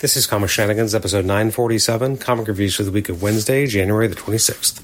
This is Comic Shenanigans, episode 947, comic reviews for the week of Wednesday, January the 26th.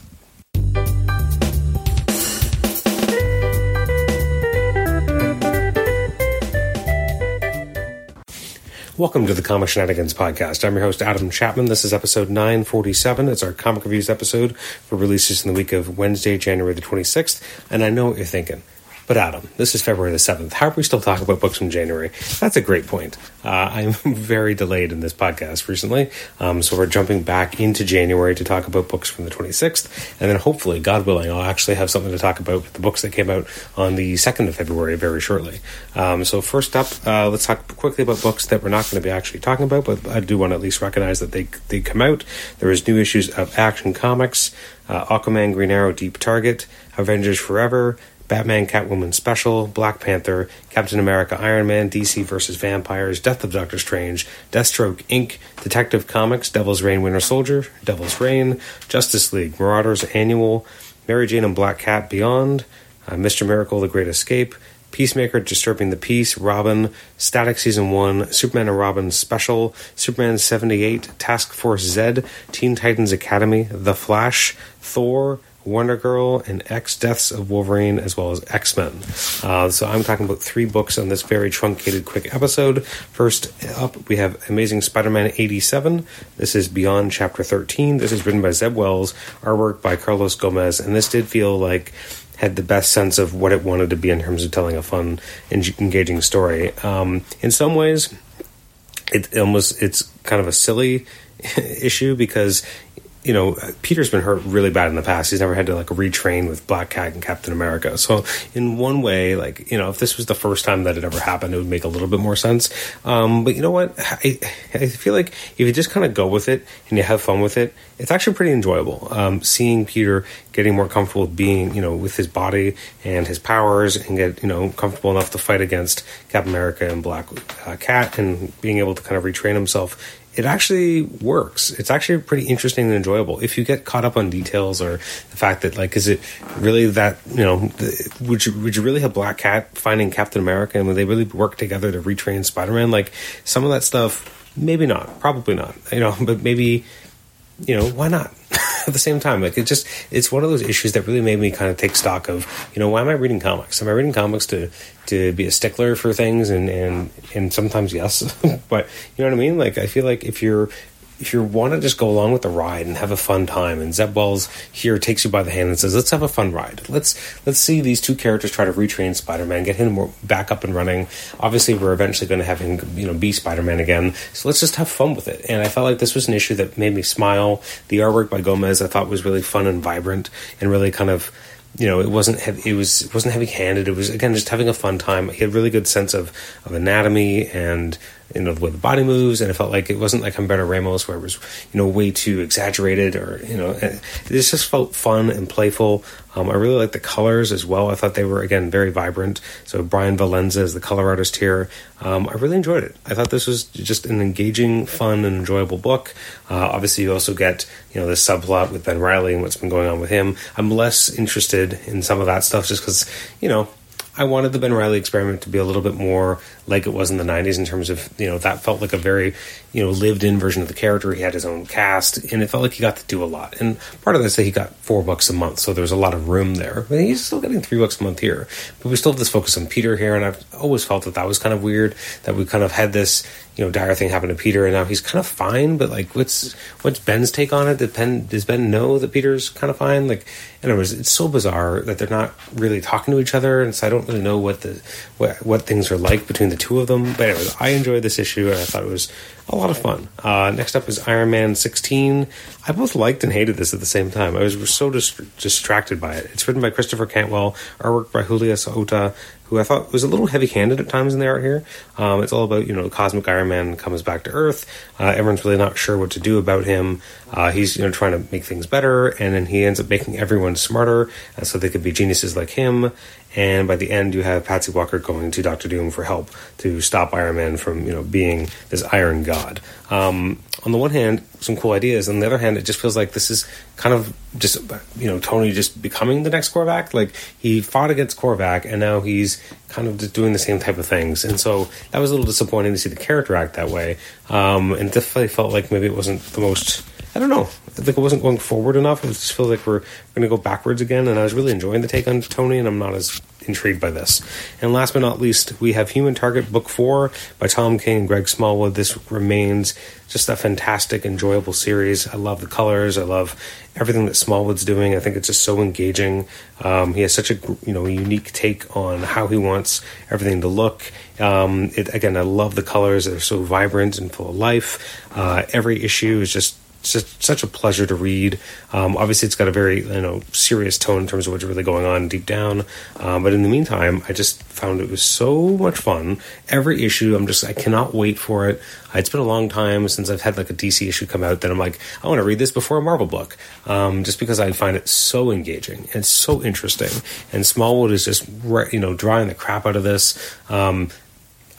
Welcome to the Comic Shenanigans podcast. I'm your host, Adam Chapman. This is episode 947. It's our comic reviews episode for releases in the week of Wednesday, January the 26th. And I know what you're thinking. But Adam, this is February the 7th. How are we still talking about books from January? That's a great point. Uh, I'm very delayed in this podcast recently, um, so we're jumping back into January to talk about books from the 26th, and then hopefully, God willing, I'll actually have something to talk about with the books that came out on the 2nd of February very shortly. Um, so first up, uh, let's talk quickly about books that we're not going to be actually talking about, but I do want to at least recognize that they, they come out. There is new issues of Action Comics, uh, Aquaman, Green Arrow, Deep Target, Avengers Forever, Batman Catwoman Special, Black Panther, Captain America Iron Man, DC vs. Vampires, Death of Doctor Strange, Deathstroke Inc., Detective Comics, Devil's Reign Winter Soldier, Devil's Reign, Justice League, Marauders Annual, Mary Jane and Black Cat Beyond, uh, Mr. Miracle The Great Escape, Peacemaker Disturbing the Peace, Robin, Static Season 1, Superman and Robin Special, Superman 78, Task Force Z, Teen Titans Academy, The Flash, Thor, Wonder Girl, and X Deaths of Wolverine, as well as X Men. Uh, so I'm talking about three books on this very truncated, quick episode. First up, we have Amazing Spider Man 87. This is Beyond Chapter 13. This is written by Zeb Wells, artwork by Carlos Gomez, and this did feel like had the best sense of what it wanted to be in terms of telling a fun and engaging story. Um, in some ways, it almost it's kind of a silly issue because you know, Peter's been hurt really bad in the past. He's never had to like retrain with Black Cat and Captain America. So in one way, like you know, if this was the first time that it ever happened, it would make a little bit more sense. Um, but you know what? I, I feel like if you just kind of go with it and you have fun with it, it's actually pretty enjoyable. Um, seeing Peter getting more comfortable with being, you know, with his body and his powers, and get you know comfortable enough to fight against Captain America and Black uh, Cat, and being able to kind of retrain himself it actually works. It's actually pretty interesting and enjoyable. If you get caught up on details or the fact that like, is it really that you know? Would you would you really have Black Cat finding Captain America and would they really work together to retrain Spider Man? Like some of that stuff, maybe not, probably not. You know, but maybe you know why not? at the same time, like it just it's one of those issues that really made me kind of take stock of you know why am I reading comics? Am I reading comics to to be a stickler for things and and and sometimes yes, but you know what I mean? Like I feel like if you're if you want to just go along with the ride and have a fun time, and Zeb Wells here takes you by the hand and says, "Let's have a fun ride. Let's let's see these two characters try to retrain Spider-Man, get him back up and running. Obviously, we're eventually going to have him, you know, be Spider-Man again. So let's just have fun with it." And I felt like this was an issue that made me smile. The artwork by Gomez I thought was really fun and vibrant, and really kind of you know, it wasn't heavy, it was it wasn't heavy handed. It was again just having a fun time. He had really good sense of of anatomy and know the way the body moves, and it felt like it wasn't like Humberto Ramos where it was you know way too exaggerated or you know it just felt fun and playful. Um, I really liked the colors as well. I thought they were again very vibrant. So Bryan Valenza is the color artist here. Um, I really enjoyed it. I thought this was just an engaging, fun, and enjoyable book. Uh, obviously, you also get you know the subplot with Ben Riley and what's been going on with him. I'm less interested in some of that stuff just because you know I wanted the Ben Riley experiment to be a little bit more like it was in the 90s in terms of, you know, that felt like a very, you know, lived in version of the character. He had his own cast, and it felt like he got to do a lot. And part of that is that he got four bucks a month, so there's a lot of room there. But he's still getting three bucks a month here. But we still have this focus on Peter here, and I've always felt that that was kind of weird that we kind of had this, you know, dire thing happened to Peter, and now he's kind of fine. But like, what's what's Ben's take on it? Did Ben does Ben know that Peter's kind of fine? Like, anyways, it's so bizarre that they're not really talking to each other, and so I don't really know what the what what things are like between the two of them. But anyways, I enjoyed this issue, and I thought it was a lot of fun. Uh, next up is Iron Man 16. I both liked and hated this at the same time. I was so dis- distracted by it. It's written by Christopher Cantwell, artwork by Julius Ohta, who I thought it was a little heavy-handed at times in the art here. Um, it's all about you know cosmic Iron Man comes back to Earth. Uh, everyone's really not sure what to do about him. Uh, he's you know trying to make things better, and then he ends up making everyone smarter, uh, so they could be geniuses like him. And by the end, you have Patsy Walker going to Doctor Doom for help to stop Iron Man from you know being this Iron God. Um, on the one hand, some cool ideas. On the other hand, it just feels like this is kind of just you know Tony just becoming the next Korvac. Like he fought against Korvac, and now he's kind of just doing the same type of things. And so that was a little disappointing to see the character act that way. Um, and definitely felt like maybe it wasn't the most. I don't know. I think it wasn't going forward enough. It just feels like we're going to go backwards again. And I was really enjoying the take on Tony, and I'm not as intrigued by this. And last but not least, we have Human Target Book 4 by Tom King and Greg Smallwood. This remains just a fantastic, enjoyable series. I love the colors. I love everything that Smallwood's doing. I think it's just so engaging. Um, he has such a you know unique take on how he wants everything to look. Um, it, again, I love the colors. They're so vibrant and full of life. Uh, every issue is just just such a pleasure to read. Um, obviously, it's got a very you know serious tone in terms of what's really going on deep down. Um, but in the meantime, I just found it was so much fun. Every issue, I'm just I cannot wait for it. It's been a long time since I've had like a DC issue come out that I'm like I want to read this before a Marvel book, um, just because I find it so engaging and so interesting. And Smallwood is just you know drawing the crap out of this.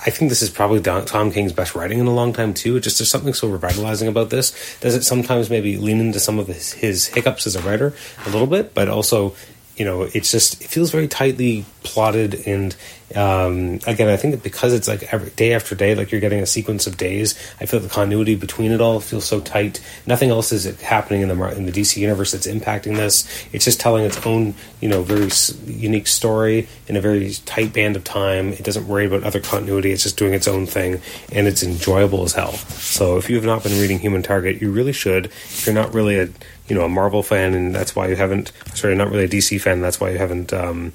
I think this is probably Tom King's best writing in a long time too. just there's something so revitalizing about this. Does it sometimes maybe lean into some of his, his hiccups as a writer a little bit, but also you know, it's just it feels very tightly plotted, and um, again, I think because it's like every day after day, like you're getting a sequence of days. I feel the continuity between it all feels so tight. Nothing else is happening in the in the DC universe that's impacting this. It's just telling its own, you know, very unique story in a very tight band of time. It doesn't worry about other continuity. It's just doing its own thing, and it's enjoyable as hell. So if you have not been reading Human Target, you really should. If you're not really a you know a Marvel fan, and that's why you haven't. Sorry, not really a DC fan. That's why you haven't um,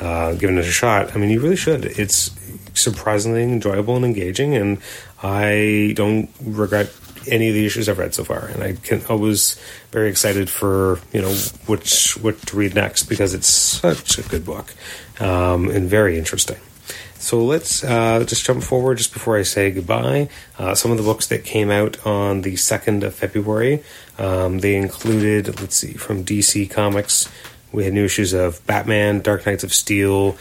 uh, given it a shot. I mean, you really should. It's surprisingly enjoyable and engaging, and I don't regret any of the issues I've read so far. And I can I was very excited for you know which what to read next because it's such a good book um, and very interesting. So let's uh, just jump forward just before I say goodbye. Uh, some of the books that came out on the 2nd of February, um, they included, let's see, from DC Comics, we had new issues of Batman, Dark Knights of Steel,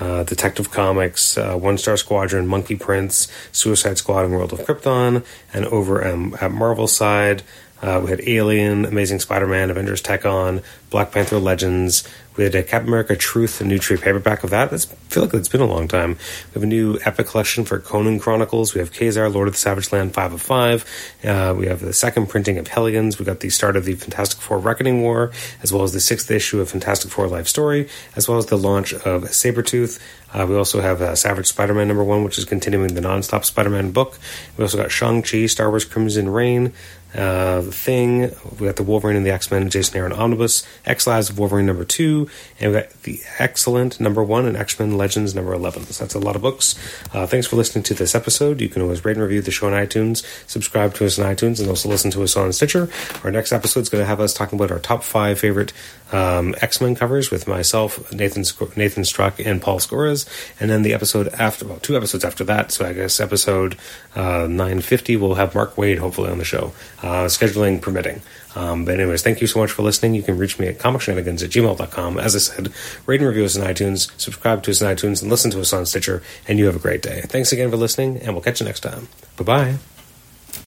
uh, Detective Comics, uh, One Star Squadron, Monkey Prince, Suicide Squad, and World of Krypton. And over um, at Marvel side, uh, we had Alien, Amazing Spider Man, Avengers Tech On, Black Panther Legends, we had a Captain America Truth, a new trade paperback of that. That's, I feel like it's been a long time. We have a new epic collection for Conan Chronicles. We have Ka-Zar, Lord of the Savage Land 5 of 5. Uh, we have the second printing of Hellions. We got the start of the Fantastic Four Reckoning War, as well as the sixth issue of Fantastic Four Life Story, as well as the launch of Sabretooth. Uh, we also have uh, Savage Spider Man number one, which is continuing the non-stop Spider Man book. We also got Shang-Chi, Star Wars Crimson Reign, uh, The Thing. We got the Wolverine and the X Men, Jason Aaron Omnibus, X Lives of Wolverine number two, and we got the X-Cellent number one and X Men Legends number 11. So that's a lot of books. Uh, thanks for listening to this episode. You can always rate and review the show on iTunes, subscribe to us on iTunes, and also listen to us on Stitcher. Our next episode is going to have us talking about our top five favorite um, X Men covers with myself, Nathan Nathan Struck, and Paul Scores. And then the episode after, well, two episodes after that, so I guess episode uh, 950, we'll have Mark Waid hopefully on the show, uh, scheduling permitting. Um, but anyways, thank you so much for listening. You can reach me at comicshenanigans at gmail.com. As I said, rate and review us on iTunes, subscribe to us on iTunes, and listen to us on Stitcher, and you have a great day. Thanks again for listening, and we'll catch you next time. Bye-bye.